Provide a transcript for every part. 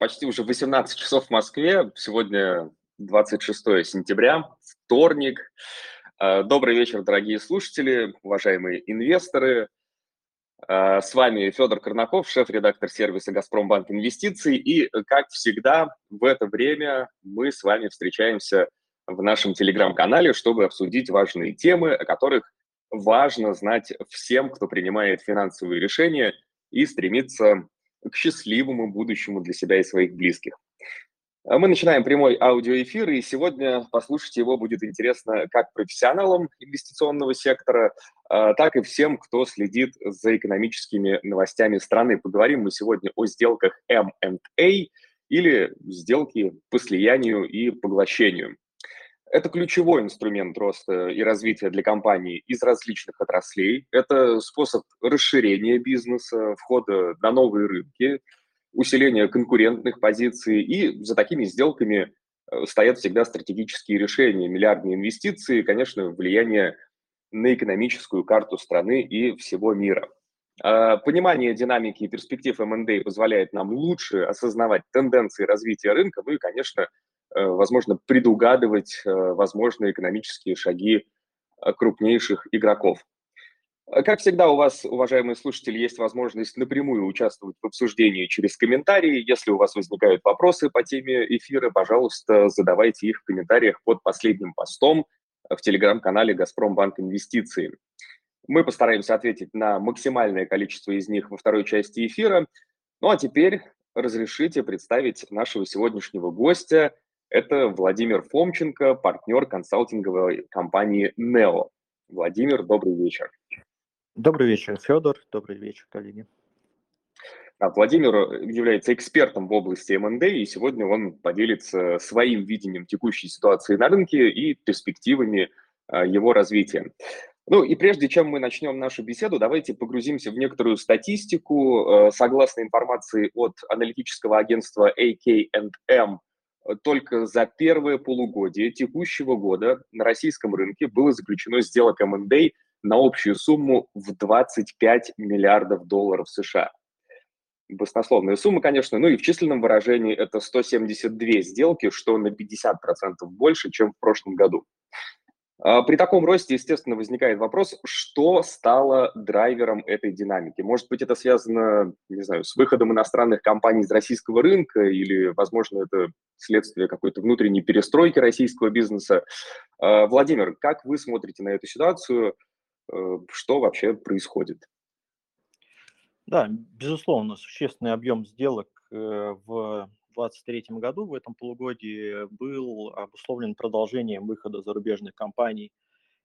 почти уже 18 часов в Москве. Сегодня 26 сентября, вторник. Э, добрый вечер, дорогие слушатели, уважаемые инвесторы. Э, с вами Федор Корнаков, шеф-редактор сервиса «Газпромбанк Инвестиций». И, как всегда, в это время мы с вами встречаемся в нашем телеграм-канале, чтобы обсудить важные темы, о которых важно знать всем, кто принимает финансовые решения и стремится к счастливому будущему для себя и своих близких. А мы начинаем прямой аудиоэфир, и сегодня послушать его будет интересно как профессионалам инвестиционного сектора, а, так и всем, кто следит за экономическими новостями страны. Поговорим мы сегодня о сделках M&A или сделки по слиянию и поглощению. Это ключевой инструмент роста и развития для компаний из различных отраслей. Это способ расширения бизнеса, входа на новые рынки, усиления конкурентных позиций. И за такими сделками э, стоят всегда стратегические решения, миллиардные инвестиции, конечно, влияние на экономическую карту страны и всего мира. А, понимание динамики и перспектив M&A позволяет нам лучше осознавать тенденции развития рынка, ну и, конечно, возможно, предугадывать э, возможные экономические шаги э, крупнейших игроков. Как всегда, у вас, уважаемые слушатели, есть возможность напрямую участвовать в обсуждении через комментарии. Если у вас возникают вопросы по теме эфира, пожалуйста, задавайте их в комментариях под последним постом в телеграм-канале «Газпромбанк Инвестиции». Мы постараемся ответить на максимальное количество из них во второй части эфира. Ну а теперь разрешите представить нашего сегодняшнего гостя – это Владимир Фомченко, партнер консалтинговой компании NEO. Владимир, добрый вечер. Добрый вечер, Федор. Добрый вечер, коллеги. А Владимир является экспертом в области МНД, и сегодня он поделится своим видением текущей ситуации на рынке и перспективами а, его развития. Ну и прежде чем мы начнем нашу беседу, давайте погрузимся в некоторую статистику. А, согласно информации от аналитического агентства AKM, только за первое полугодие текущего года на российском рынке было заключено сделок M&A на общую сумму в 25 миллиардов долларов США. Баснословная сумма, конечно, ну и в численном выражении это 172 сделки, что на 50% больше, чем в прошлом году. А, при таком росте, естественно, возникает вопрос, что стало драйвером этой динамики. Может быть, это связано, не знаю, с выходом иностранных компаний из российского рынка или, возможно, это следствие какой-то внутренней перестройки российского бизнеса. А, Владимир, как вы смотрите на эту ситуацию? Э, что вообще происходит? Да, безусловно, существенный объем сделок э, в 2023 году, в этом полугодии, был обусловлен продолжением выхода зарубежных компаний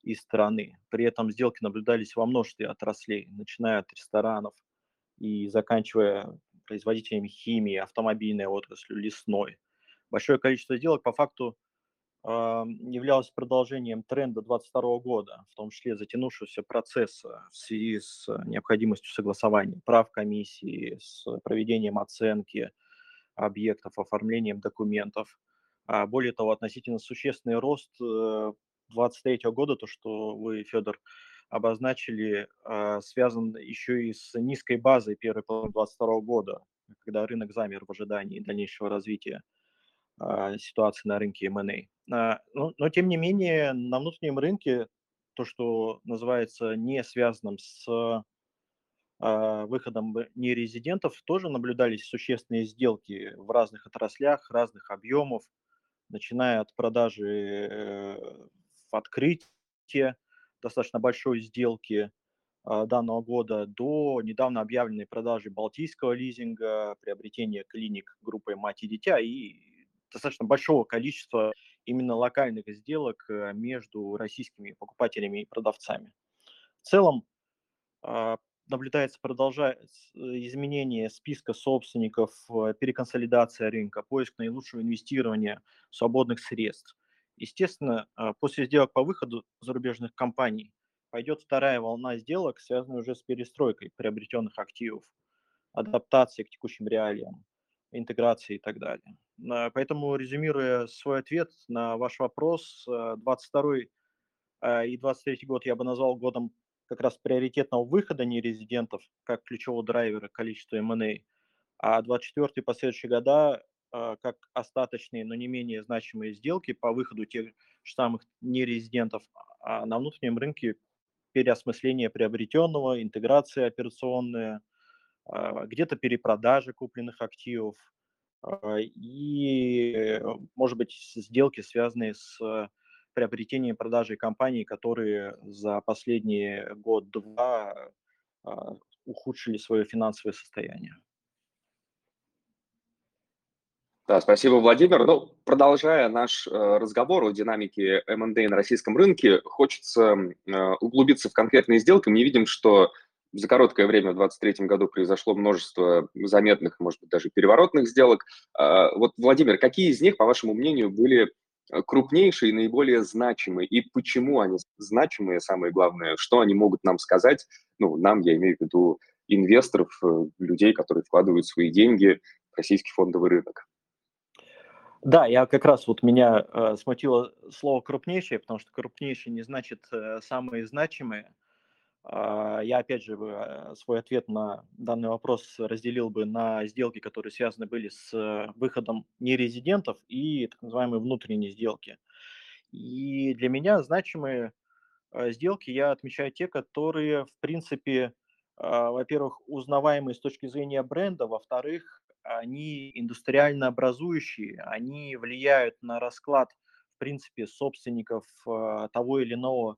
из страны. При этом сделки наблюдались во множестве отраслей, начиная от ресторанов и заканчивая производителями химии, автомобильной отраслью, лесной. Большое количество сделок по факту э, являлось продолжением тренда 2022 года, в том числе затянувшегося процесса в связи с необходимостью согласования прав комиссии, с проведением оценки, объектов, оформлением документов. А более того, относительно существенный рост 2023 э, года, то, что вы, Федор, обозначили, а, связан еще и с низкой базой первой половины 2022 года, когда рынок замер в ожидании дальнейшего развития а, ситуации на рынке M&A. Но, но, тем не менее, на внутреннем рынке то, что называется не связанным с выходом нерезидентов тоже наблюдались существенные сделки в разных отраслях, разных объемов, начиная от продажи э, в открытие достаточно большой сделки а, данного года до недавно объявленной продажи балтийского лизинга, приобретения клиник группой «Мать и дитя» и достаточно большого количества именно локальных сделок э, между российскими покупателями и продавцами. В целом, а, наблюдается продолжается э, изменение списка собственников, э, переконсолидация рынка, поиск наилучшего инвестирования свободных средств. Естественно, а, после сделок по выходу зарубежных компаний пойдет вторая волна сделок, связанная уже с перестройкой приобретенных активов, адаптацией к текущим реалиям, интеграцией и так далее. Поэтому, резюмируя свой ответ на ваш вопрос, 22 э, и 23 год я бы назвал годом как раз приоритетного выхода нерезидентов как ключевого драйвера количества M&A. а 24 и последующие года а, как остаточные, но не менее значимые сделки по выходу тех же самых нерезидентов а на внутреннем рынке переосмысление приобретенного, интеграция операционная, а, где-то перепродажа купленных активов и, может быть, сделки, связанные с приобретением и продажей компаний, которые за последние год-два ухудшили свое финансовое состояние. Да, спасибо, Владимир. Ну, продолжая наш э, разговор о динамике M&A на российском рынке, хочется э, углубиться в конкретные сделки. Мы видим, что за короткое время в 2023 году произошло множество заметных, может быть, даже переворотных сделок. Э, вот, Владимир, какие из них, по вашему мнению, были крупнейшие и наиболее значимые, и почему они значимые, самое главное, что они могут нам сказать, ну, нам, я имею в виду инвесторов, э, людей, которые вкладывают свои деньги в российский фондовый рынок. Да, я как раз вот меня э, смутило слово крупнейшие, потому что крупнейшие не значит э, самые значимые. Э, я опять же э, свой ответ на данный вопрос разделил бы на сделки, которые связаны были с э, выходом нерезидентов и так называемые внутренние сделки. И для меня значимые э, сделки я отмечаю те, которые в принципе, э, во-первых, узнаваемые с точки зрения бренда, во-вторых, они индустриально образующие, они влияют на расклад, в принципе, собственников того или иного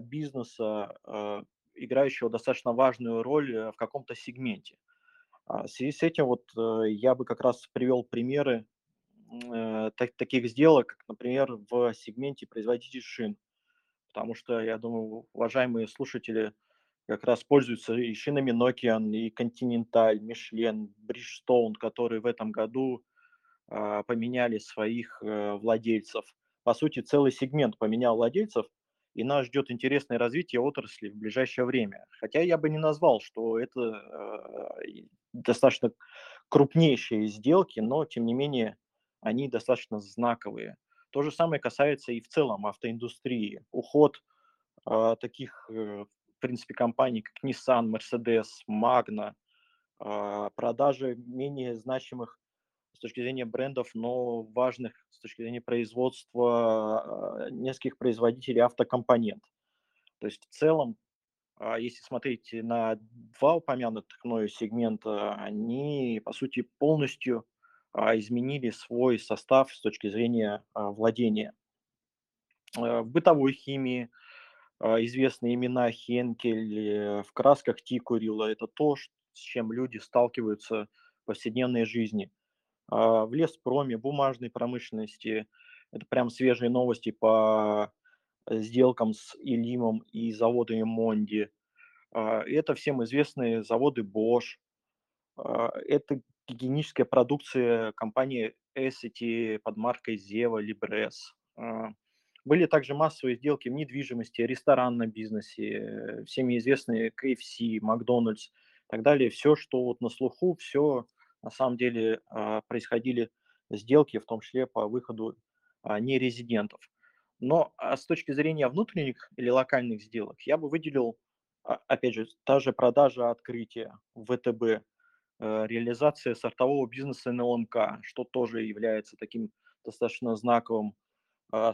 бизнеса, э, играющего достаточно важную роль в каком-то сегменте. А в связи с этим вот я бы как раз привел примеры так, таких сделок, как, например, в сегменте производителей шин. Потому что, я думаю, уважаемые слушатели как раз пользуются и шинами Nokian, и Continental, Michelin, Bridgestone, которые в этом году а, поменяли своих а, владельцев. По сути, целый сегмент поменял владельцев, и нас ждет интересное развитие отрасли в ближайшее время. Хотя я бы не назвал, что это а, достаточно крупнейшие сделки, но, тем не менее, они достаточно знаковые. То же самое касается и в целом автоиндустрии. Уход э, таких э, принципе, компаний, как Nissan, Mercedes, Magna, а, продажи менее значимых с точки зрения брендов, но важных с точки зрения производства а, нескольких производителей автокомпонент. То есть в целом, а, если смотреть на два упомянутых мною сегмента, они, по сути, полностью изменили свой состав с точки зрения владения. В бытовой химии – а, известные имена Хенкель, э, в красках Тикурила. Это то, с чем люди сталкиваются в повседневной жизни. А, в леспроме, бумажной промышленности. Это прям свежие новости по сделкам с Илимом и заводами Монди. А, это всем известные заводы Bosch. Это гигиеническая продукция компании Essity под маркой Zeva Libres. Были также массовые сделки в недвижимости, ресторанном бизнесе, всеми известные KFC, Макдональдс и так далее. Все, что вот на слуху, все на самом деле а, происходили сделки, в том числе по выходу а, нерезидентов. Но а с точки зрения внутренних или локальных сделок, я бы выделил, опять же, та же продажа открытия ВТБ, э, реализация сортового бизнеса НЛМК, что тоже является таким достаточно знаковым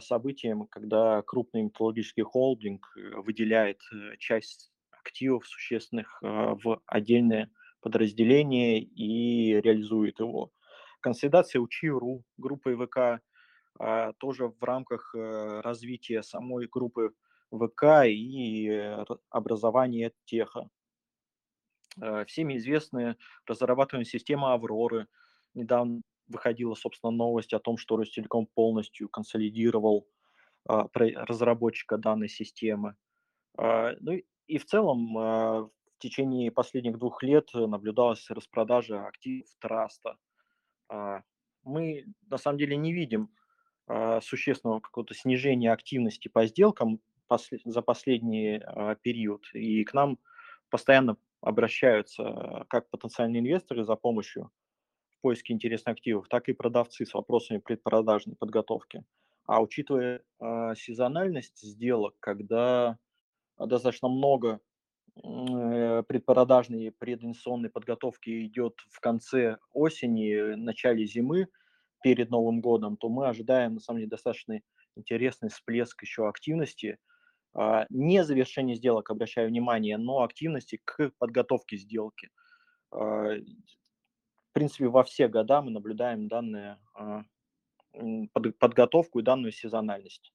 событием, когда крупный металлургический холдинг э, выделяет э, часть активов существенных в отдельное подразделение и реализует его. Консолидация УЧИ.ру, группы ВК, а, тоже в рамках э, развития самой группы ВК и образования теха. Всеми известная разрабатываемая система Авроры. Недавно выходила, собственно, новость о том, что Ростелеком полностью консолидировал а, разработчика данной системы. А, ну и в целом в течение последних двух лет наблюдалась распродажа активов Траста. А, мы на самом деле не видим а, существенного какого-то снижения активности по сделкам за последний а, период, и к нам постоянно обращаются как потенциальные инвесторы за помощью поиске интересных активов, так и продавцы с вопросами предпродажной подготовки. А учитывая э, сезональность сделок, когда достаточно много э, предпродажной прединвестиционной подготовки идет в конце осени, начале зимы, перед Новым годом, то мы ожидаем, на самом деле, достаточно интересный всплеск еще активности. А, не завершение сделок, обращаю внимание, но активности к подготовке сделки. А, в принципе, во все года мы наблюдаем данную а, подготовку и данную сезональность.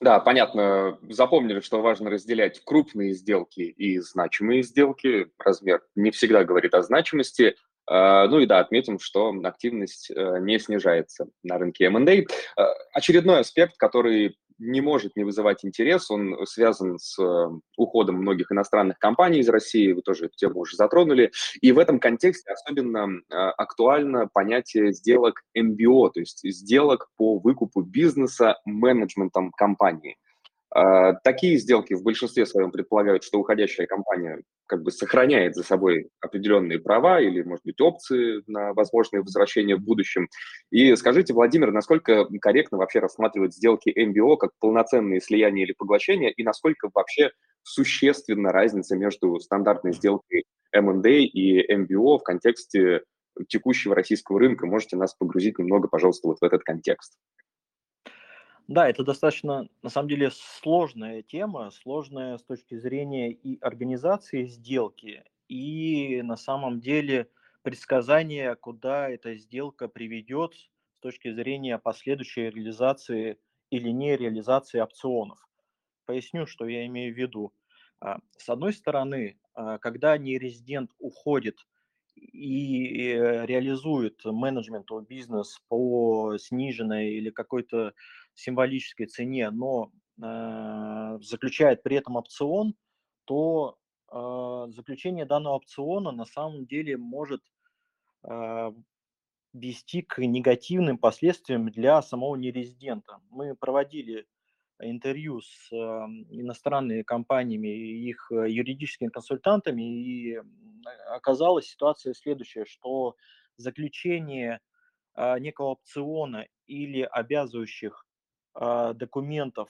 Да, понятно. Запомнили, что важно разделять крупные сделки и значимые сделки. Размер не всегда говорит о значимости. А, ну и да, отметим, что активность э, не снижается на рынке M&A. А, очередной аспект, который не может не вызывать интерес, он связан с э, уходом многих иностранных компаний из России, вы тоже эту тему уже затронули, и в этом контексте особенно а, актуально понятие сделок MBO, то есть сделок по выкупу бизнеса менеджментом компании – такие сделки в большинстве своем предполагают, что уходящая компания как бы сохраняет за собой определенные права или, может быть, опции на возможное возвращение в будущем. И скажите, Владимир, насколько корректно вообще рассматривать сделки МБО как полноценные слияния или поглощения, и насколько вообще существенна разница между стандартной сделкой M&A и MBO в контексте текущего российского рынка? Можете нас погрузить немного, пожалуйста, вот в этот контекст? Да, это достаточно, на самом деле, сложная тема, сложная с точки зрения и организации сделки, и на самом деле предсказания, куда эта сделка приведет с точки зрения последующей реализации или не реализации опционов. Поясню, что я имею в виду. А, с одной стороны, а, когда нерезидент уходит и э, реализует менеджменту бизнес по сниженной или какой-то символической цене, но э, заключает при этом опцион, то э, заключение данного опциона на самом деле может э, вести к негативным последствиям для самого нерезидента. Мы проводили интервью с э, иностранными компаниями и их э, юридическими консультантами, и оказалась ситуация следующая, что заключение э, некого опциона или обязывающих а, документов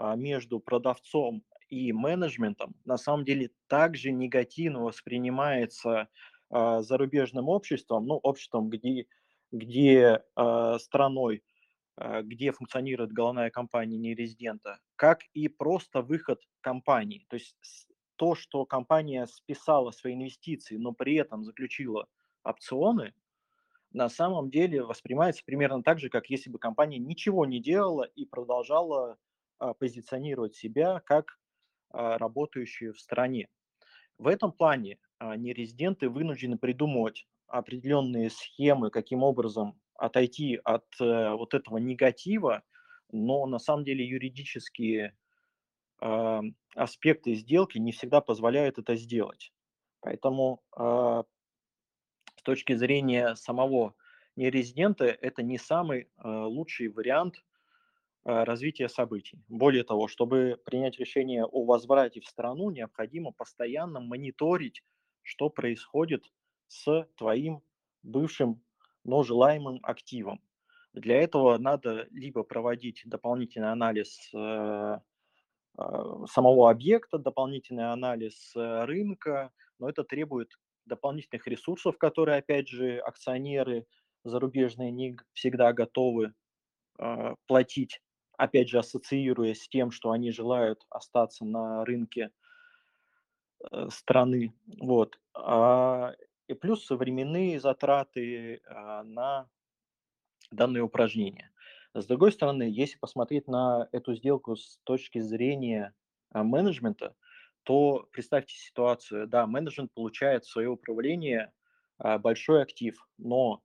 а, между продавцом и менеджментом на самом деле также негативно воспринимается а, зарубежным обществом, ну, обществом, где, где страной, где функционирует головная компания нерезидента, как и просто выход компании. То есть то, что компания списала свои инвестиции, но при этом заключила опционы, на самом деле воспринимается примерно так же, как если бы компания ничего не делала и продолжала а, позиционировать себя как а, работающую в стране. В этом плане а, нерезиденты вынуждены придумывать определенные схемы, каким образом отойти от а, вот этого негатива, но на самом деле юридические э, аспекты сделки не всегда позволяют это сделать. Поэтому э, с точки зрения самого нерезидента это не самый э, лучший вариант э, развития событий. Более того, чтобы принять решение о возврате в страну, необходимо постоянно мониторить, что происходит с твоим бывшим, но желаемым активом. Для этого надо либо проводить дополнительный анализ э, самого объекта, дополнительный анализ рынка, но это требует дополнительных ресурсов, которые, опять же, акционеры зарубежные не всегда готовы э, платить, опять же, ассоциируясь с тем, что они желают остаться на рынке э, страны. Вот. А, и плюс современные затраты э, на данные упражнения. С другой стороны, если посмотреть на эту сделку с точки зрения менеджмента, то представьте ситуацию, да, менеджмент получает в свое управление а, большой актив, но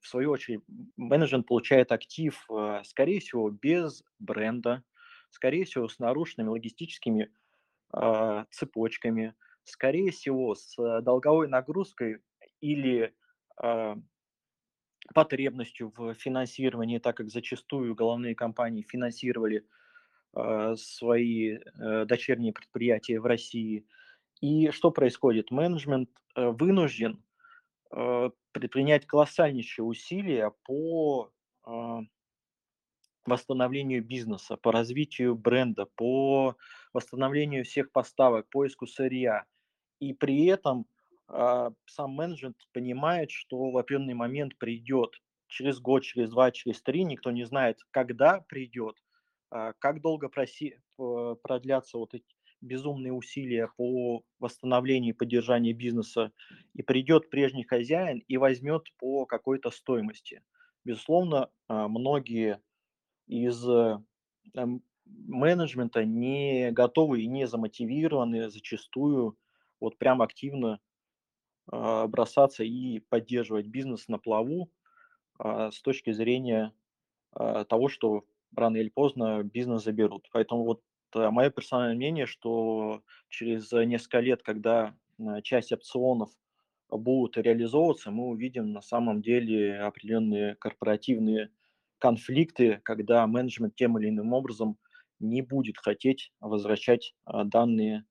в свою очередь менеджмент получает актив, а, скорее всего, без бренда, скорее всего, с нарушенными логистическими а, цепочками, скорее всего, с долговой нагрузкой или потребностью в финансировании, так как зачастую головные компании финансировали свои э, дочерние предприятия в России. И что происходит? Менеджмент э, вынужден э, предпринять колоссальнейшие усилия по а, восстановлению бизнеса, по развитию бренда, по восстановлению всех поставок, поиску сырья. И при этом а, сам менеджмент понимает, что в определенный момент придет через год, через два, через три, никто не знает, когда придет, а, как долго проси, продлятся вот эти безумные усилия по восстановлению и поддержанию бизнеса, и придет прежний хозяин и возьмет по какой-то стоимости. Безусловно, а, многие из эм, менеджмента не готовы и не замотивированы зачастую вот прям активно а, бросаться и поддерживать бизнес на плаву а, с точки зрения того, что рано или поздно бизнес заберут. Поэтому вот э, мое персональное мнение, что через несколько лет, когда э, часть опционов будут реализовываться, мы увидим на самом деле определенные корпоративные конфликты, когда менеджмент тем или иным образом не будет хотеть возвращать данные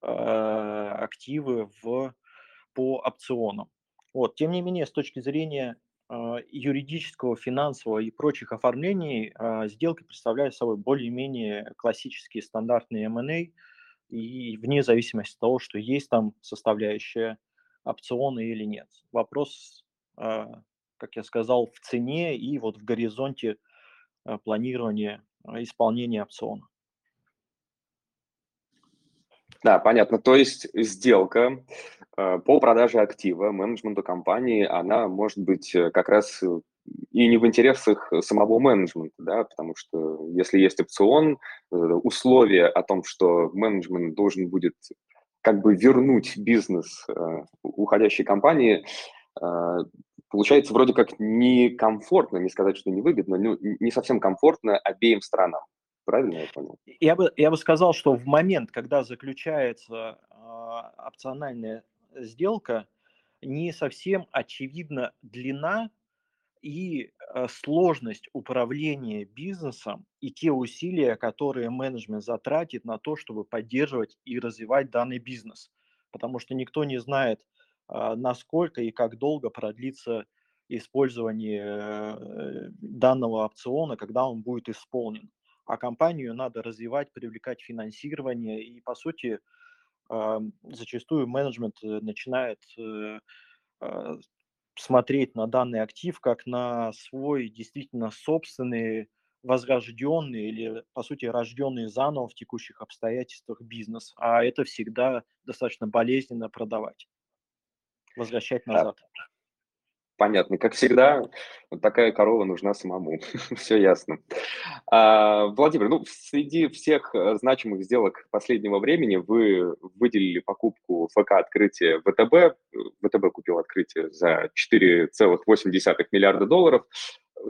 активы в, по опционам. Вот. Тем не менее, с точки зрения юридического, финансового и прочих оформлений, сделки представляют собой более-менее классические стандартные M&A, и вне зависимости от того, что есть там составляющая опционы или нет. Вопрос, как я сказал, в цене и вот в горизонте планирования исполнения опциона. Да, понятно. То есть сделка по продаже актива менеджменту компании, она может быть э, как раз э, и не в интересах самого менеджмента, да, потому что если есть опцион, э, условие о том, что менеджмент должен будет как бы вернуть бизнес уходящей компании, получается вроде как некомфортно, не сказать, что невыгодно, но не совсем комфортно обеим сторонам. Правильно я понял? Я бы, я бы сказал, что в момент, когда заключается э, опциональная сделка, не совсем очевидна длина и э, сложность управления бизнесом и те усилия, которые менеджмент затратит на то, чтобы поддерживать и развивать данный бизнес. Потому что никто не знает, а, насколько и как долго продлится использование э, данного опциона, когда он будет исполнен. А компанию надо развивать, привлекать финансирование. И, по сути, зачастую менеджмент э, начинает э, а, смотреть на данный актив как на свой действительно собственный возрожденный или, по сути, рожденный заново в текущих обстоятельствах бизнес. А это всегда достаточно болезненно продавать возвращать назад. Понятно. Как всегда, вот такая корова нужна самому. Все ясно. А, Владимир, ну, среди всех э, значимых сделок последнего времени вы выделили покупку ФК открытия ВТБ. ВТБ купил открытие за 4,8 миллиарда долларов.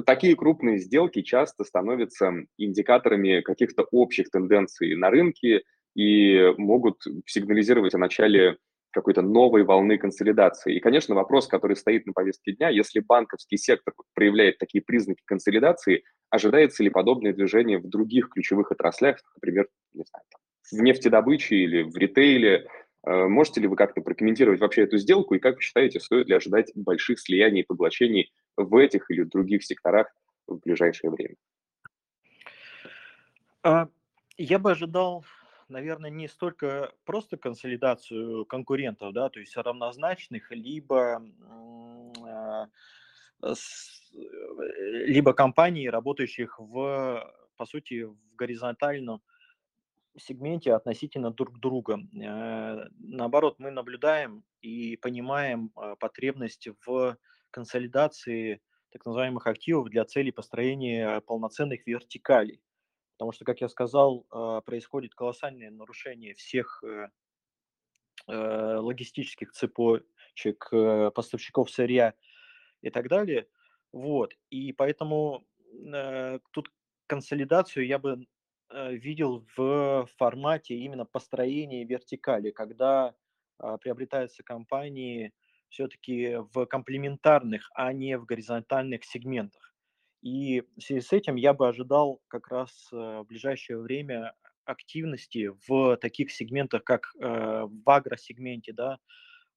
Такие крупные сделки часто становятся индикаторами каких-то общих тенденций на рынке и могут сигнализировать о начале какой-то новой волны консолидации. И, конечно, вопрос, который стоит на повестке дня, если банковский сектор проявляет такие признаки консолидации, ожидается ли подобное движение в других ключевых отраслях, например, не знаю, там, в нефтедобыче или в ритейле? Э, можете ли вы как-то прокомментировать вообще эту сделку и как вы считаете, стоит ли ожидать больших слияний и поглощений в этих или других секторах в ближайшее время? А, я бы ожидал наверное, не столько просто консолидацию конкурентов, да, то есть равнозначных, либо, а, э, либо компаний, работающих в, по сути, в горизонтальном сегменте относительно друг друга. Э, наоборот, мы наблюдаем и понимаем а, потребность в консолидации так называемых активов для целей построения полноценных вертикалей. Потому что, как я сказал, а, происходит колоссальное нарушение всех э, э, логистических цепочек, э, поставщиков сырья и так далее. Вот. И поэтому тут консолидацию я бы видел в формате именно построения вертикали, когда а, приобретаются компании все-таки в комплементарных, а не в горизонтальных сегментах. И в связи с этим я бы ожидал как раз э, в ближайшее время активности в таких сегментах, как э, в агросегменте, да,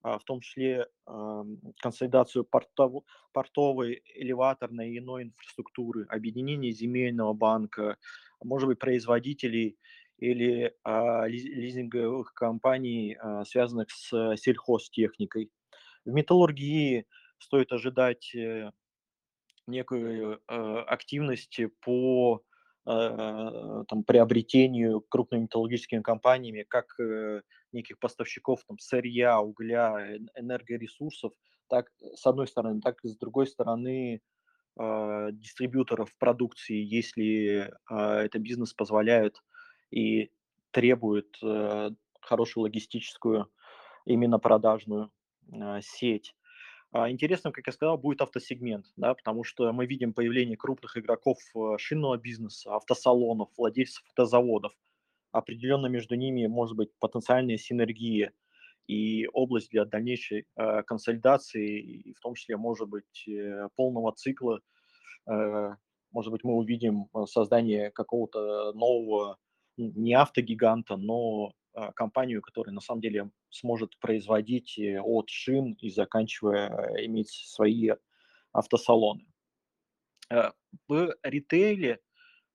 а, в том числе э, консолидацию портов, портовой, элеваторной и иной инфраструктуры, объединение земельного банка, может быть, производителей или а, лизинговых компаний, а, связанных с сельхозтехникой. В металлургии стоит ожидать э, некую активность по там, приобретению крупными металлургическими компаниями как э, неких поставщиков там, сырья, угля, энергоресурсов, так с одной стороны, так и с другой стороны дистрибьюторов продукции, если это бизнес позволяет и требует э, хорошую логистическую, именно продажную э, сеть. А интересно, как я сказал, будет автосегмент, да, потому что мы видим появление крупных игроков э, шинного бизнеса, автосалонов, владельцев автозаводов. Определенно между ними может быть потенциальная синергия и область для дальнейшей э, консолидации, и в том числе, может быть, э, полного цикла. Э, может быть, мы увидим создание какого-то нового не автогиганта, но компанию, которая на самом деле сможет производить э, от шин и заканчивая э, иметь свои автосалоны. Э, в ритейле,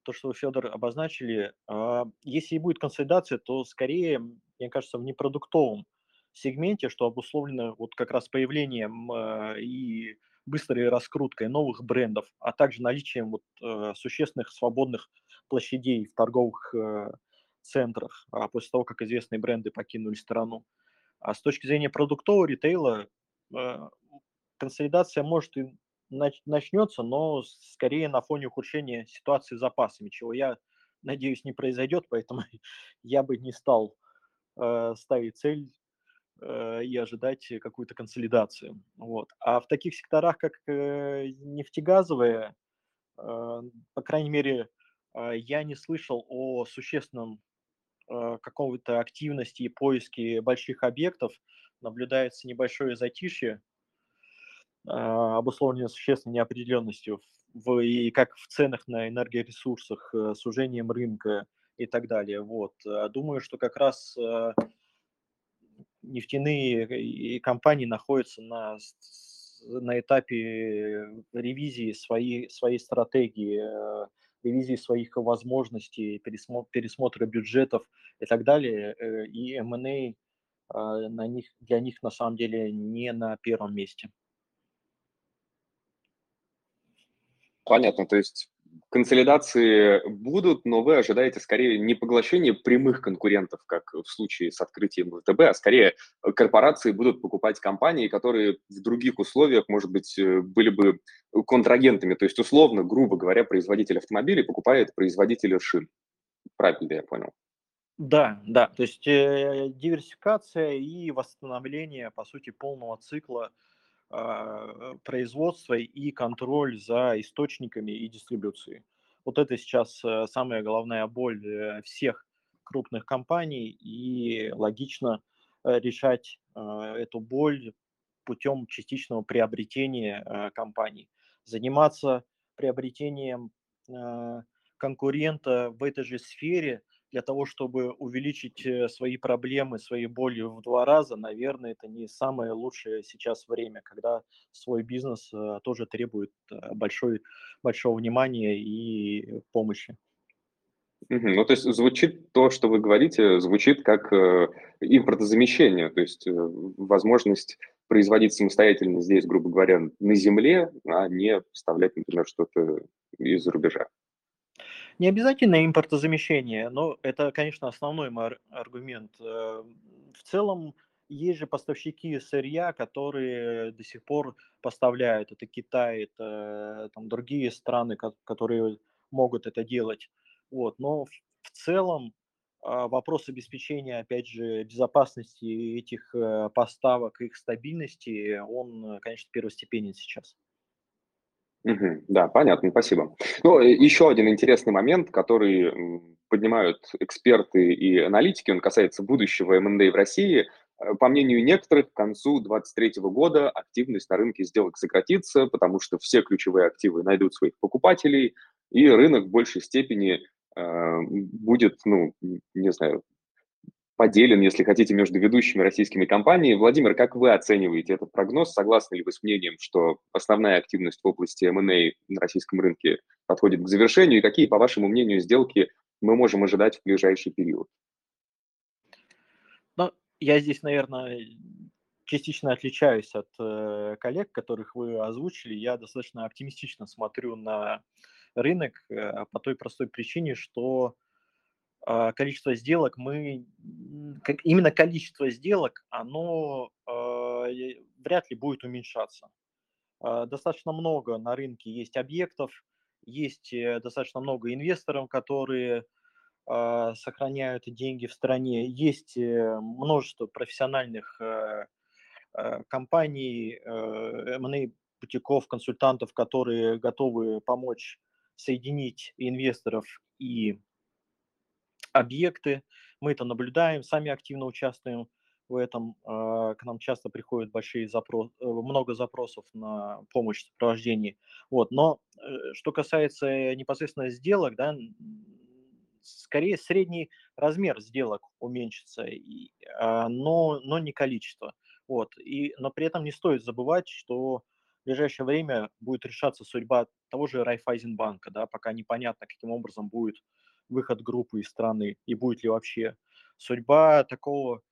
то, что вы, Федор, обозначили, а, если и будет консолидация, то скорее, мне кажется, в непродуктовом сегменте, что обусловлено вот как раз появлением и быстрой раскруткой новых брендов, а также наличием вот, существенных свободных площадей в торговых центрах а после того, как известные бренды покинули страну. А с точки зрения продуктового ритейла э, консолидация может и начнется, но скорее на фоне ухудшения ситуации с запасами, чего я надеюсь не произойдет, поэтому я бы не стал э, ставить цель и ожидать какую-то консолидацию. Вот. А в таких секторах, как э, нефтегазовые, по крайней мере, а, я не слышал о существенном а, какого-то активности и поиске больших объектов. Наблюдается небольшое затишье, а, обусловленное существенной неопределенностью в, и как в ценах на энергоресурсах, э, сужением рынка и так далее. Вот. Думаю, что как раз нефтяные компании находятся на, на этапе ревизии своей, своей стратегии э, ревизии своих возможностей, пересмотра бюджетов и так далее. Э, и M&A а, на них, для них на самом деле не на первом месте. Понятно, то есть консолидации будут, но вы ожидаете скорее не поглощение прямых конкурентов, как в случае с открытием ВТБ, а скорее корпорации будут покупать компании, которые в других условиях, может быть, э, были бы контрагентами. То есть, условно, грубо говоря, производитель автомобилей покупает производителя шин. Правильно я понял? Да, да, то есть э, диверсификация и восстановление, по сути, полного цикла а, производства и контроль за источниками и дистрибуцией. Вот это сейчас э, самая головная боль э, всех крупных компаний, и логично э, решать эту боль путем частичного приобретения компаний. Заниматься приобретением конкурента в этой же сфере – для того, чтобы увеличить э, свои проблемы, свои боли в два раза, наверное, это не самое лучшее сейчас время, когда свой бизнес э, тоже требует э, большой, большого внимания и помощи. Ну, то есть звучит то, что вы говорите, звучит как э, импортозамещение, то есть э, возможность производить самостоятельно здесь, грубо говоря, на земле, а не поставлять, например, что-то из-за рубежа. Не обязательно импортозамещение, но это, конечно, основной мой аргумент. Э, в целом, есть же поставщики сырья, которые до сих пор поставляют. Это Китай, это там, другие страны, которые могут это делать. Вот. Но в целом а, вопрос обеспечения, опять же, безопасности этих э, поставок, их стабильности, он, конечно, первостепенен сейчас. Угу, да, понятно, спасибо. Ну, еще один интересный момент, который поднимают эксперты и аналитики, он касается будущего МНД в России. Э, по мнению некоторых, к концу 2023 года активность на рынке сделок сократится, потому что все ключевые активы найдут своих покупателей, и рынок в большей степени э, будет, ну, не знаю, поделен, если хотите, между ведущими российскими компаниями. Владимир, как вы оцениваете этот прогноз? Согласны ли вы с мнением, что основная активность в области M&A на российском рынке подходит к завершению? И какие, по вашему мнению, сделки мы можем ожидать в ближайший период? Ну, я здесь, наверное, частично отличаюсь от э, коллег, которых вы озвучили. Я достаточно оптимистично смотрю на рынок э, по той простой причине, что количество сделок мы именно количество сделок оно э, вряд ли будет уменьшаться. Э, достаточно много на рынке есть объектов, есть э, достаточно много инвесторов, которые сохраняют деньги в стране, есть э, множество профессиональных э, компаний, M&A бутиков, консультантов, которые готовы помочь соединить инвесторов и объекты. Мы это наблюдаем, сами активно участвуем в этом. Э, к нам часто приходят большие запросы, много запросов на помощь в сопровождении. Вот. Но что касается непосредственно сделок, да, скорее средний размер сделок уменьшится, а, но, но не количество. Вот. И, но при этом не стоит забывать, что в ближайшее время будет решаться судьба того же Райфайзенбанка, да, пока непонятно, каким образом будет выход группы из страны и будет ли вообще судьба такого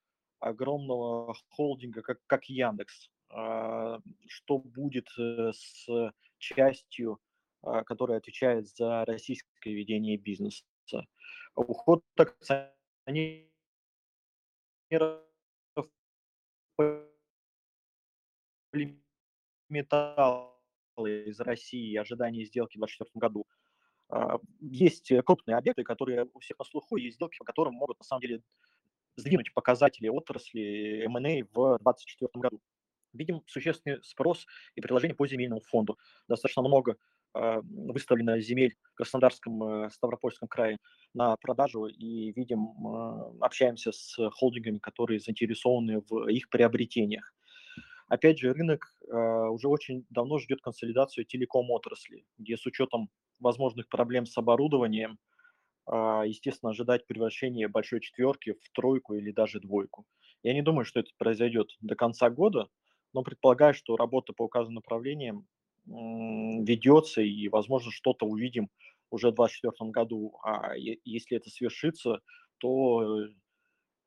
огромного холдинга, как, как Яндекс. А, что будет э, с частью, а, которая отвечает за российское ведение бизнеса? Уход акционеров металла из России ожидания сделки в 2024 году. А, есть крупные объекты, которые у всех на слуху, есть сделки, по которым могут на самом деле сдвинуть показатели отрасли M&A в 2024 году. Видим существенный спрос и предложение по земельному фонду. Достаточно много э, выставлено земель в Краснодарском, э, Ставропольском крае на продажу и видим, э, общаемся с холдингами, которые заинтересованы в их приобретениях. Опять же, рынок э, уже очень давно ждет консолидацию телеком-отрасли, где с учетом возможных проблем с оборудованием, э, естественно, ожидать превращения большой четверки в тройку или даже двойку. Я не думаю, что это произойдет до конца года, но предполагаю, что работа по указанным направлениям э, ведется, и, возможно, что-то увидим уже в 2024 году. А если это свершится, то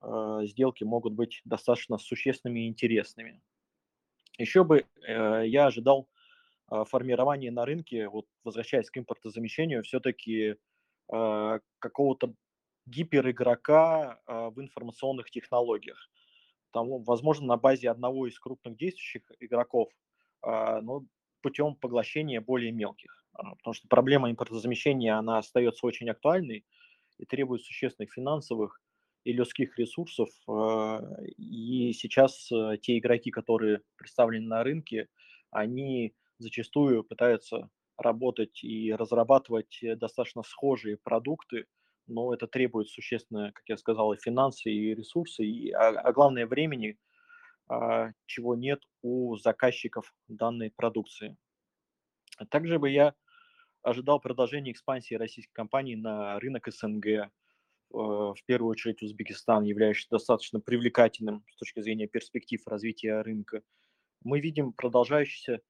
э, сделки могут быть достаточно существенными и интересными. Еще бы э, я ожидал э, формирования на рынке, вот возвращаясь к импортозамещению, все-таки э, какого-то гиперигрока э, в информационных технологиях. Там, возможно, на базе одного из крупных действующих игроков, э, но путем поглощения более мелких. Потому что проблема импортозамещения, она остается очень актуальной и требует существенных финансовых и людских ресурсов. А, и сейчас э, те игроки, которые представлены на рынке, они зачастую пытаются работать и разрабатывать э, достаточно схожие продукты, но это требует существенно, как я сказал, и финансы, и ресурсы, и, а, а главное времени, а, чего нет у заказчиков данной продукции. Также бы я ожидал продолжения экспансии российской компании на рынок СНГ, в первую очередь Узбекистан, являющийся достаточно привлекательным с точки зрения перспектив развития рынка. Мы видим продолжающийся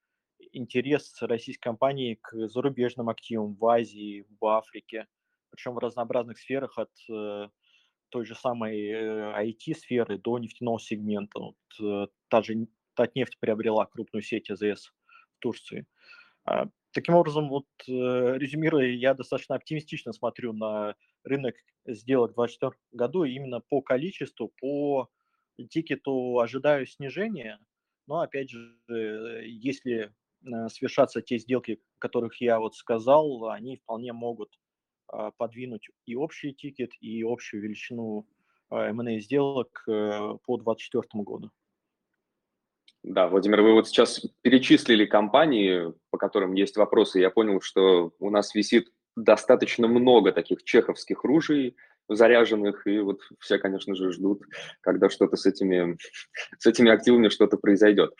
интерес российской компании к зарубежным активам в Азии, в Африке, причем в разнообразных сферах от э, той же самой IT-сферы э, до нефтяного сегмента. Вот, та же Татнефть приобрела крупную сеть АЗС в Турции. А, таким образом, вот резюмируя, я достаточно оптимистично смотрю на рынок сделок в 2024 году именно по количеству, по тикету ожидаю снижения, но опять же, если э, совершаться те сделки, которых я вот сказал, они вполне могут а, подвинуть и общий тикет, и общую величину M&A а, сделок э, по 2024 году. Да, Владимир, вы вот сейчас перечислили компании, по которым есть вопросы. Я понял, что у нас висит достаточно много таких чеховских ружей заряженных, и вот все, конечно же, ждут, когда что-то с этими, с этими активами что-то произойдет.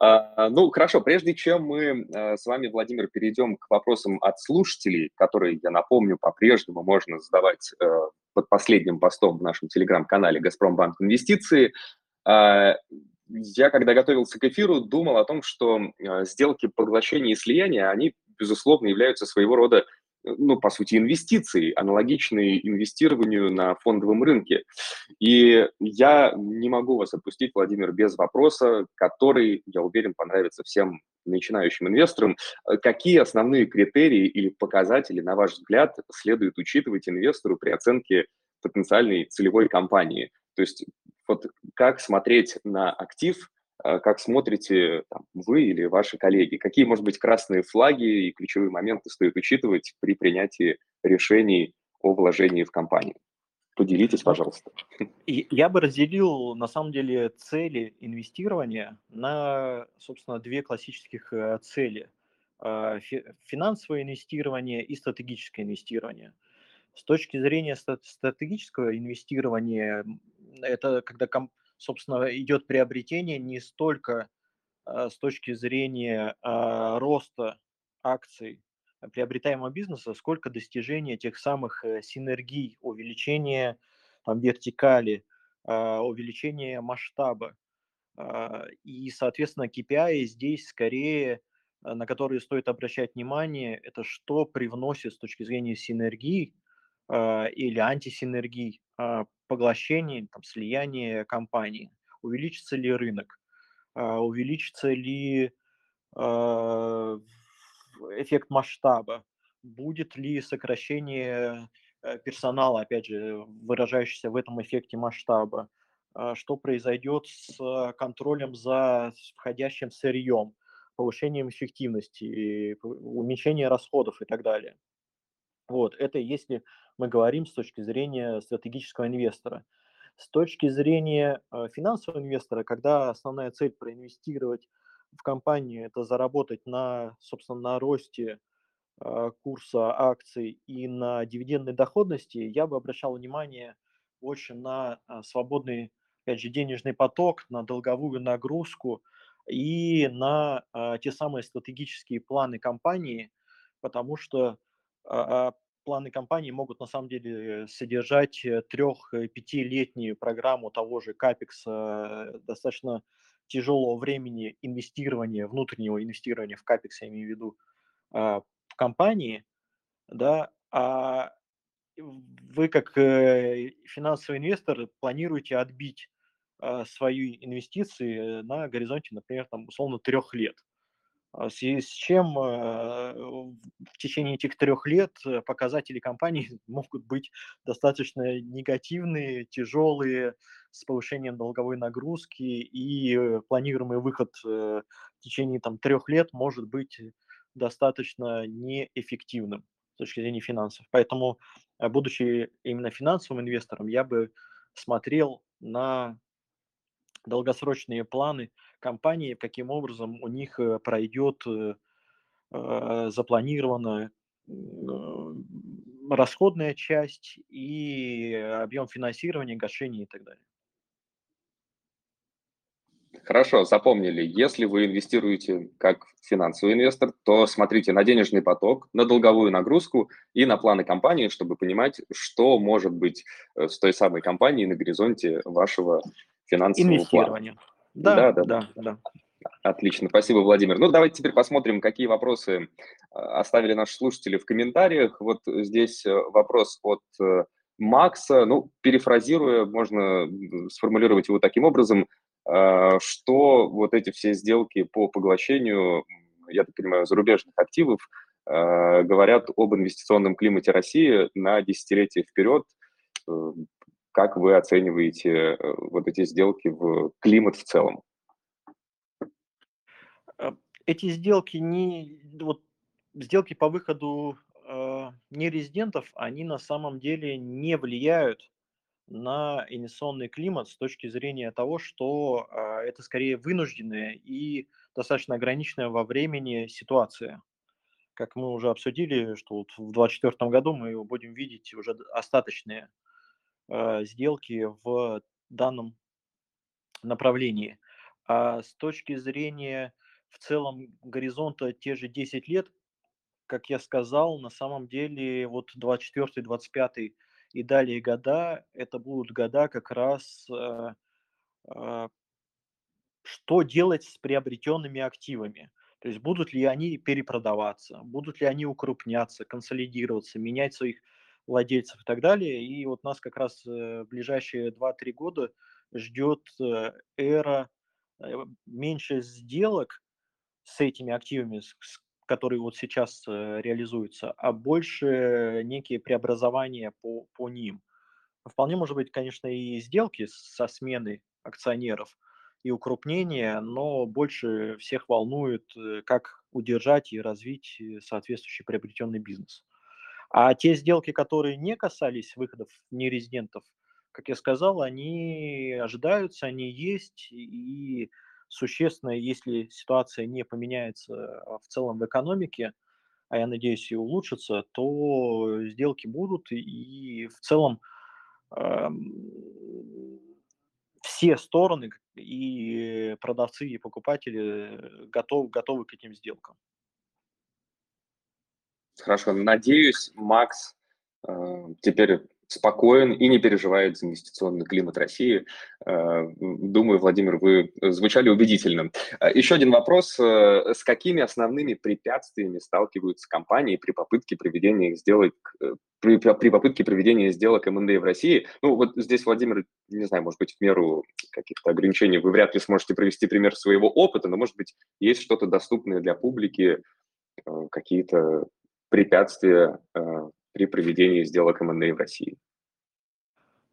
А, ну, хорошо, прежде чем мы а, с вами, Владимир, перейдем к вопросам от слушателей, которые, я напомню, по-прежнему можно задавать а, под последним постом в нашем телеграм-канале «Газпромбанк Инвестиции», а, я, когда готовился к эфиру, думал о том, что сделки поглощения и слияния, они, безусловно, являются своего рода ну, по сути, инвестиции, аналогичные инвестированию на фондовом рынке. И я не могу вас отпустить, Владимир, без вопроса, который, я уверен, понравится всем начинающим инвесторам. Какие основные критерии или показатели, на ваш взгляд, следует учитывать инвестору при оценке потенциальной целевой компании? То есть вот как смотреть на актив, как смотрите там, вы или ваши коллеги? Какие, может быть, красные флаги и ключевые моменты стоит учитывать при принятии решений о вложении в компанию? Поделитесь, ну, пожалуйста. Я бы разделил, на самом деле, цели инвестирования на, собственно, две классических э, цели. А, финансовое инвестирование и стратегическое инвестирование. С точки зрения стратегического инвестирования, это когда собственно, идет приобретение не столько а, с точки зрения а, роста акций приобретаемого бизнеса, сколько достижения тех самых э, синергий, увеличения там, вертикали, а, увеличения масштаба. И, соответственно, KPI здесь скорее, на которые стоит обращать внимание, это что привносит с точки зрения синергии или антисинергий поглощение, там, слияние компании, увеличится ли рынок, а, увеличится ли эффект масштаба, будет ли сокращение э, персонала, опять же, выражающееся в этом эффекте масштаба, что произойдет с контролем за входящим сырьем, повышением эффективности, уменьшение расходов и так далее. Вот, это если мы говорим с точки зрения стратегического инвестора. С точки зрения э, финансового инвестора, когда основная цель проинвестировать в компанию, это заработать на, собственно, на росте э, курса акций и на дивидендной доходности, я бы обращал внимание больше на э, свободный, опять же, денежный поток, на долговую нагрузку и на те самые стратегические планы компании, потому что планы компании могут на самом деле содержать э, трех-пятилетнюю программу того же э, достаточно тяжелого времени инвестирования, внутреннего инвестирования в капекс, я имею в виду, а, в компании, да, а вы как э, финансовый инвестор планируете отбить свои инвестиции на горизонте, например, там, условно, трех лет. А с чем э, в течение этих трех лет э, показатели компании могут быть достаточно негативные, тяжелые, с повышением долговой нагрузки, и э, планируемый выход в течение там, трех лет может быть достаточно неэффективным с точки зрения финансов. Поэтому, будучи именно финансовым инвестором, я бы смотрел на долгосрочные планы компании, каким образом у них э, пройдет э, э, запланированная расходная часть и объем финансирования, гашения и так далее. Хорошо, запомнили. Если вы инвестируете как финансовый инвестор, то смотрите на денежный поток, на долговую нагрузку и на планы компании, чтобы понимать, что может быть с той самой компанией на горизонте вашего финансового плана. Да, да, да, да. Отлично, спасибо, Владимир. Ну, давайте теперь посмотрим, какие вопросы а, оставили наши слушатели в комментариях. Вот здесь э, вопрос от э, Макса. Ну, перефразируя, можно сформулировать его таким образом, что вот эти все сделки по поглощению, я так понимаю, зарубежных активов говорят об инвестиционном климате России на десятилетие вперед. Как вы оцениваете э, вот эти сделки в климат в целом? Э, эти сделки не вот сделки по выходу э, нерезидентов, они на самом деле не влияют на инвестиционный климат с точки зрения того, что э, это скорее вынужденная и достаточно ограниченная во времени ситуация. Как мы уже обсудили, что вот в 2024 году мы будем видеть уже остаточные сделки в данном направлении. А с точки зрения в целом горизонта те же 10 лет, как я сказал, на самом деле вот 24, 25 и далее года, это будут года как раз, э, э, что делать с приобретенными активами. То есть будут ли они перепродаваться, будут ли они укрупняться, консолидироваться, менять своих владельцев и так далее. И вот нас как раз э, в ближайшие 2-3 года ждет э, эра э, меньше сделок с этими активами, которые вот сейчас реализуются, а больше некие преобразования по, по ним. Вполне может быть, конечно, и сделки со сменой акционеров – и укрупнение, но больше всех волнует, э, как удержать и развить э, соответствующий приобретенный бизнес. А те сделки, которые не касались выходов нерезидентов, как я сказал, они ожидаются, они есть, и существенно, если ситуация не поменяется а, в целом в экономике, а я надеюсь и улучшится, то сделки будут, и в целом все стороны, и продавцы, и покупатели готовы, готовы к этим сделкам. Хорошо, надеюсь, Макс э, теперь спокоен и не переживает за инвестиционный климат России. Э, думаю, Владимир, вы звучали убедительно. Э, еще один вопрос. Э, с какими основными препятствиями сталкиваются компании при попытке проведения сделок, при, при попытке проведения сделок МНД в России? Ну, вот здесь, Владимир, не знаю, может быть, в меру каких-то ограничений вы вряд ли сможете провести пример своего опыта, но, может быть, есть что-то доступное для публики, какие-то препятствия при проведении сделок M&A в России?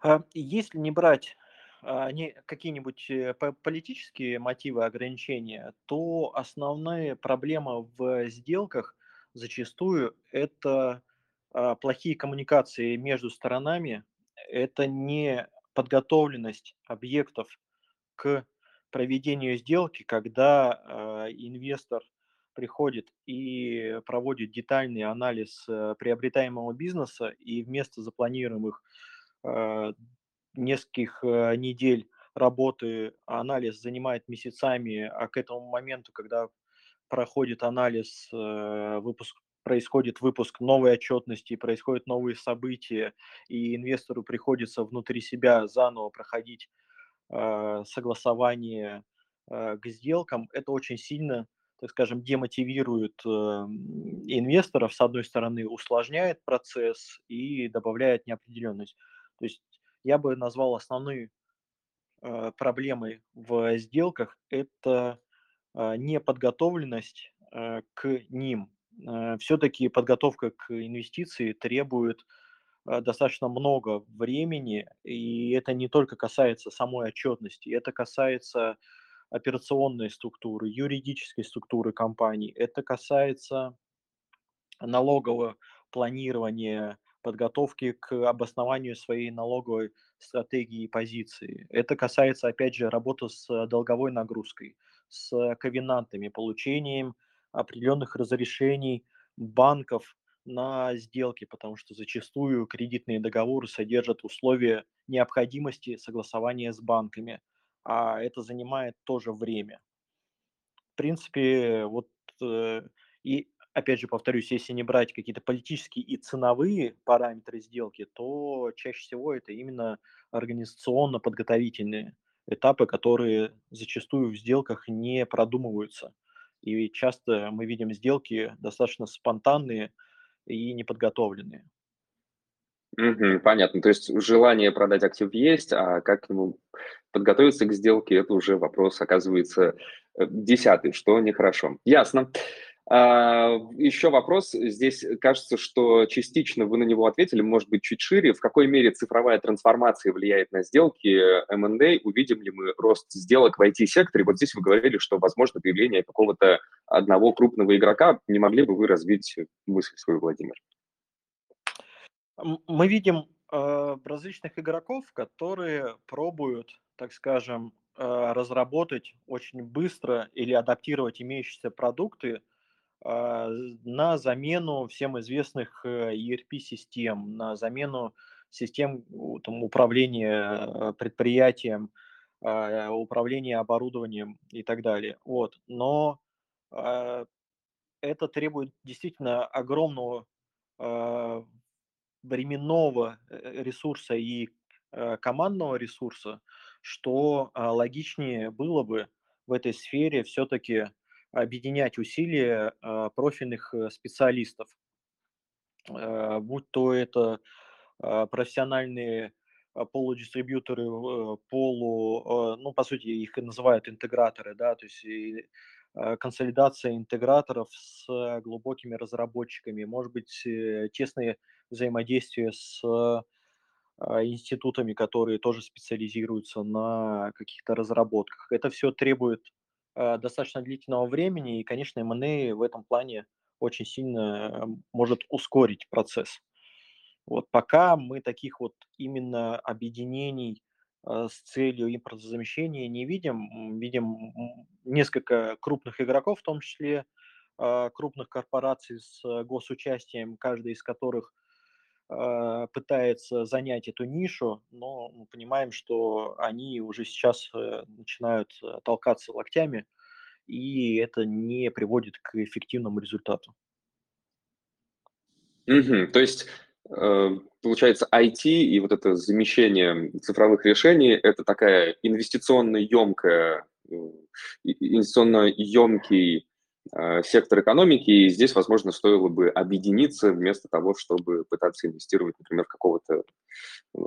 А, если не брать а, какие-нибудь э, политические мотивы ограничения, то основная проблема в сделках зачастую это а, плохие коммуникации между сторонами, это не подготовленность объектов к проведению сделки, когда инвестор приходит и проводит детальный анализ э, приобретаемого бизнеса, и вместо запланируемых э, нескольких э, недель работы анализ занимает месяцами, а к этому моменту, когда проходит анализ, выпуск, происходит выпуск новой отчетности, происходят новые события, и инвестору приходится внутри себя заново проходить согласование к сделкам, это очень сильно так скажем, демотивирует э, инвесторов, с одной стороны, усложняет процесс и добавляет неопределенность. То есть я бы назвал основные э, проблемой в сделках – это э, неподготовленность к ним. Все-таки подготовка к инвестиции требует достаточно много времени, и это не только касается самой отчетности, это касается операционной структуры, юридической структуры компании. Это касается налогового планирования, подготовки к обоснованию своей налоговой стратегии и позиции. Это касается, опять же, работы с долговой нагрузкой, с ковенантами, получением определенных разрешений банков на сделки, потому что зачастую кредитные договоры содержат условия необходимости согласования с банками а это занимает тоже время. В принципе, вот э, и опять же повторюсь, если не брать какие-то политические и ценовые параметры сделки, то чаще всего это именно организационно-подготовительные этапы, которые зачастую в сделках не продумываются. И часто мы видим сделки достаточно спонтанные и неподготовленные. Мгм. Понятно. То есть желание продать актив есть, а как ему подготовиться к сделке, это уже вопрос, оказывается, э, десятый, что нехорошо. Ясно. А, еще вопрос. Здесь кажется, что частично вы на него ответили, может быть, чуть шире. В какой мере цифровая трансформация влияет на сделки M&A? Увидим ли мы рост сделок в IT-секторе? Вот здесь вы говорили, что возможно появление какого-то одного крупного игрока. Не могли бы вы развить мысль свою, Владимир? Мы видим э, различных игроков, которые пробуют, так скажем, э, разработать очень быстро или адаптировать имеющиеся продукты э, на замену всем известных э, ERP-систем, на замену систем там, управления э, предприятием, э, управления оборудованием и так далее. Вот. Но э, это требует действительно огромного э, временного э, ресурса и э, командного ресурса, что логичнее было бы в этой сфере все-таки объединять усилия профильных специалистов, будь то это профессиональные полудистрибьюторы, полу, ну, по сути, их называют интеграторы, да, то есть Э, консолидация интеграторов с глубокими разработчиками, может быть, э, тесные взаимодействия с институтами, которые тоже специализируются на каких-то разработках. Это все требует э, достаточно длительного времени, и, конечно, M&A в этом плане очень сильно может ускорить процесс. Вот пока мы таких вот именно объединений Э, с целью импортозамещения не видим. Видим несколько крупных игроков, в том числе а, крупных корпораций с госучастием, каждая из которых пытается занять эту нишу, но мы понимаем, что они уже сейчас э, начинают э, толкаться локтями, и это не приводит к эффективному результату. Угу. То есть Э, получается, IT и вот это замещение цифровых решений – это такая инвестиционно емкая, э, инвестиционно емкий э, сектор экономики, и здесь, возможно, стоило бы объединиться вместо того, чтобы пытаться инвестировать, например, какого-то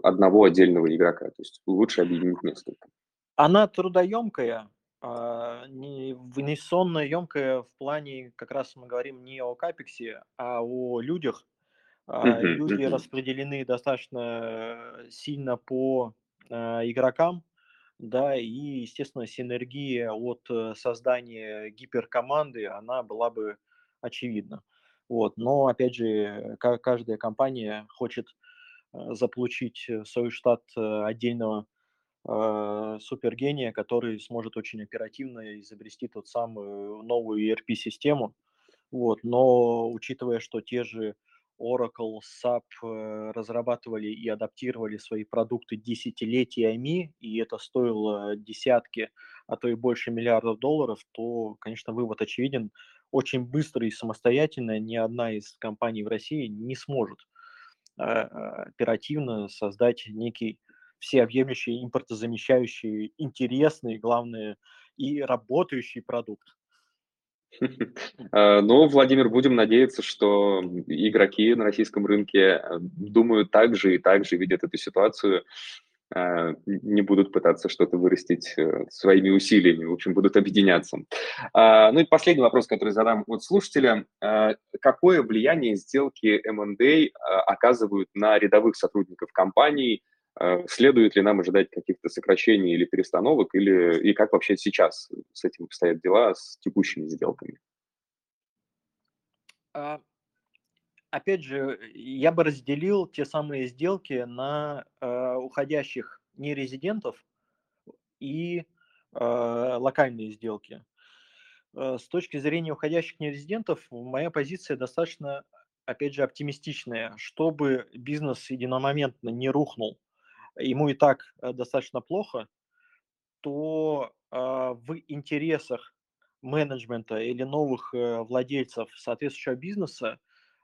одного отдельного игрока. То есть лучше объединить несколько. Она трудоемкая, а, не инвестиционно емкая в плане, как раз мы говорим не о капексе, а о людях, а, люди распределены достаточно сильно по а, игрокам, да, и, естественно, синергия от э, создания гиперкоманды, она была бы очевидна. Вот. Но, опять же, каждая компания хочет заполучить свой штат э, отдельного супергения, который сможет очень оперативно изобрести тот самую новую ERP-систему. Вот. Но учитывая, что те же Oracle, SAP э, разрабатывали и адаптировали свои продукты десятилетиями, и это стоило десятки, а то и больше миллиардов долларов, то, конечно, вывод очевиден. Очень быстро и самостоятельно ни одна из компаний в России не сможет э, оперативно создать некий всеобъемлющий, импортозамещающий, интересный, главное, и работающий продукт. А, ну, Владимир, будем надеяться, что игроки на российском рынке э, думают так же и так же видят эту ситуацию, а, не будут пытаться что-то вырастить э, своими усилиями, в общем, будут объединяться. А, ну и последний вопрос, который задам от слушателя. Какое влияние сделки M&A оказывают на рядовых сотрудников компаний, следует ли нам ожидать каких-то сокращений или перестановок, или и как вообще сейчас с этим обстоят дела, с текущими сделками? А, опять же, я бы разделил те самые сделки на э, уходящих нерезидентов и э, локальные сделки. Э, с точки зрения уходящих нерезидентов, моя позиция достаточно, опять же, оптимистичная, чтобы бизнес единомоментно не рухнул ему и так э, достаточно плохо, то а, в интересах менеджмента или новых э, владельцев соответствующего бизнеса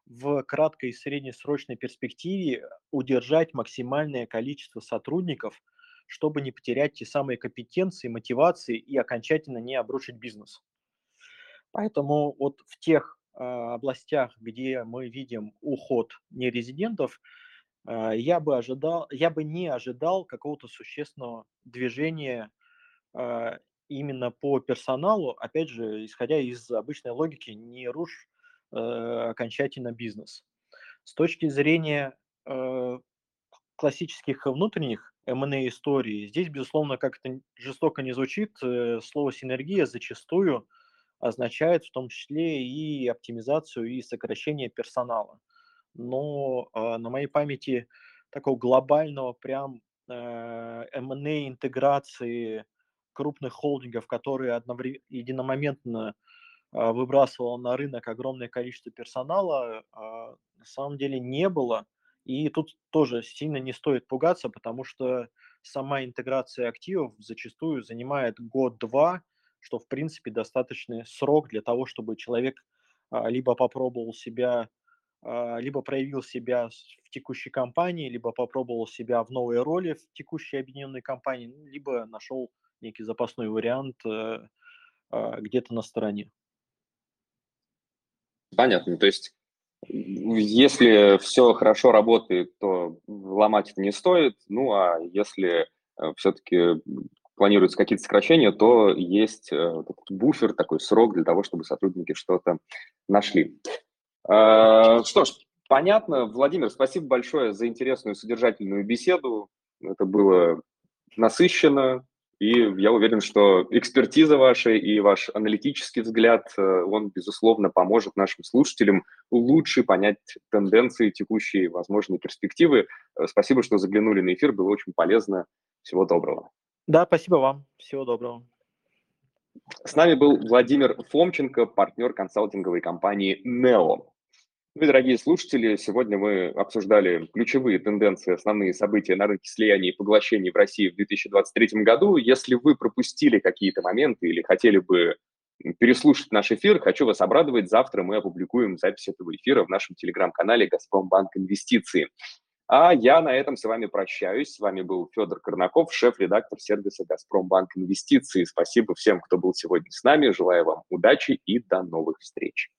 в краткой и среднесрочной перспективе удержать максимальное количество сотрудников, чтобы не потерять те самые компетенции, мотивации и окончательно не обрушить бизнес. Поэтому вот в тех э, областях, где мы видим уход нерезидентов, а, я бы ожидал, я бы не ожидал какого-то существенного движения а, именно по персоналу, опять же, исходя из обычной логики, не рушь э, окончательно бизнес. С точки зрения э, классических внутренних M&A историй, здесь, безусловно, как это жестоко не звучит, э, слово синергия зачастую означает в том числе и оптимизацию и сокращение персонала но э, на моей памяти такого глобального прям э, M&A интеграции крупных холдингов, которые одновременно, единомоментно э, выбрасывало на рынок огромное количество персонала, э, на самом деле не было. И тут тоже сильно не стоит пугаться, потому что сама интеграция активов зачастую занимает год-два, что в принципе достаточный срок для того, чтобы человек либо попробовал себя а, либо проявил себя в текущей компании, либо попробовал себя в новой роли в текущей объединенной компании, ну, либо нашел некий запасной вариант э, а, где-то на стороне. Понятно. То есть если все хорошо работает, то ломать это не стоит. Ну, а если э, все-таки планируются какие-то сокращения, то есть э, буфер, такой срок для того, чтобы сотрудники что-то нашли. Э, что ж, понятно. Владимир, спасибо большое за интересную содержательную беседу. Это было насыщенно, и я уверен, что экспертиза ваша и ваш аналитический взгляд, э, он, безусловно, поможет нашим слушателям лучше понять тенденции, текущие возможные перспективы. Э, спасибо, что заглянули на эфир, было очень полезно. Всего доброго. Да, спасибо вам. Всего доброго. С нами был Владимир Фомченко, партнер консалтинговой компании NEO. Ну и, дорогие слушатели, сегодня мы обсуждали ключевые тенденции, основные события на рынке слияний и поглощений в России в 2023 году. Если вы пропустили какие-то моменты или хотели бы переслушать наш эфир, хочу вас обрадовать. Завтра мы опубликуем запись этого эфира в нашем телеграм-канале «Газпромбанк Инвестиции». А я на этом с вами прощаюсь. С вами был Федор Корнаков, шеф-редактор сервиса «Газпромбанк Инвестиции». Спасибо всем, кто был сегодня с нами. Желаю вам удачи и до новых встреч.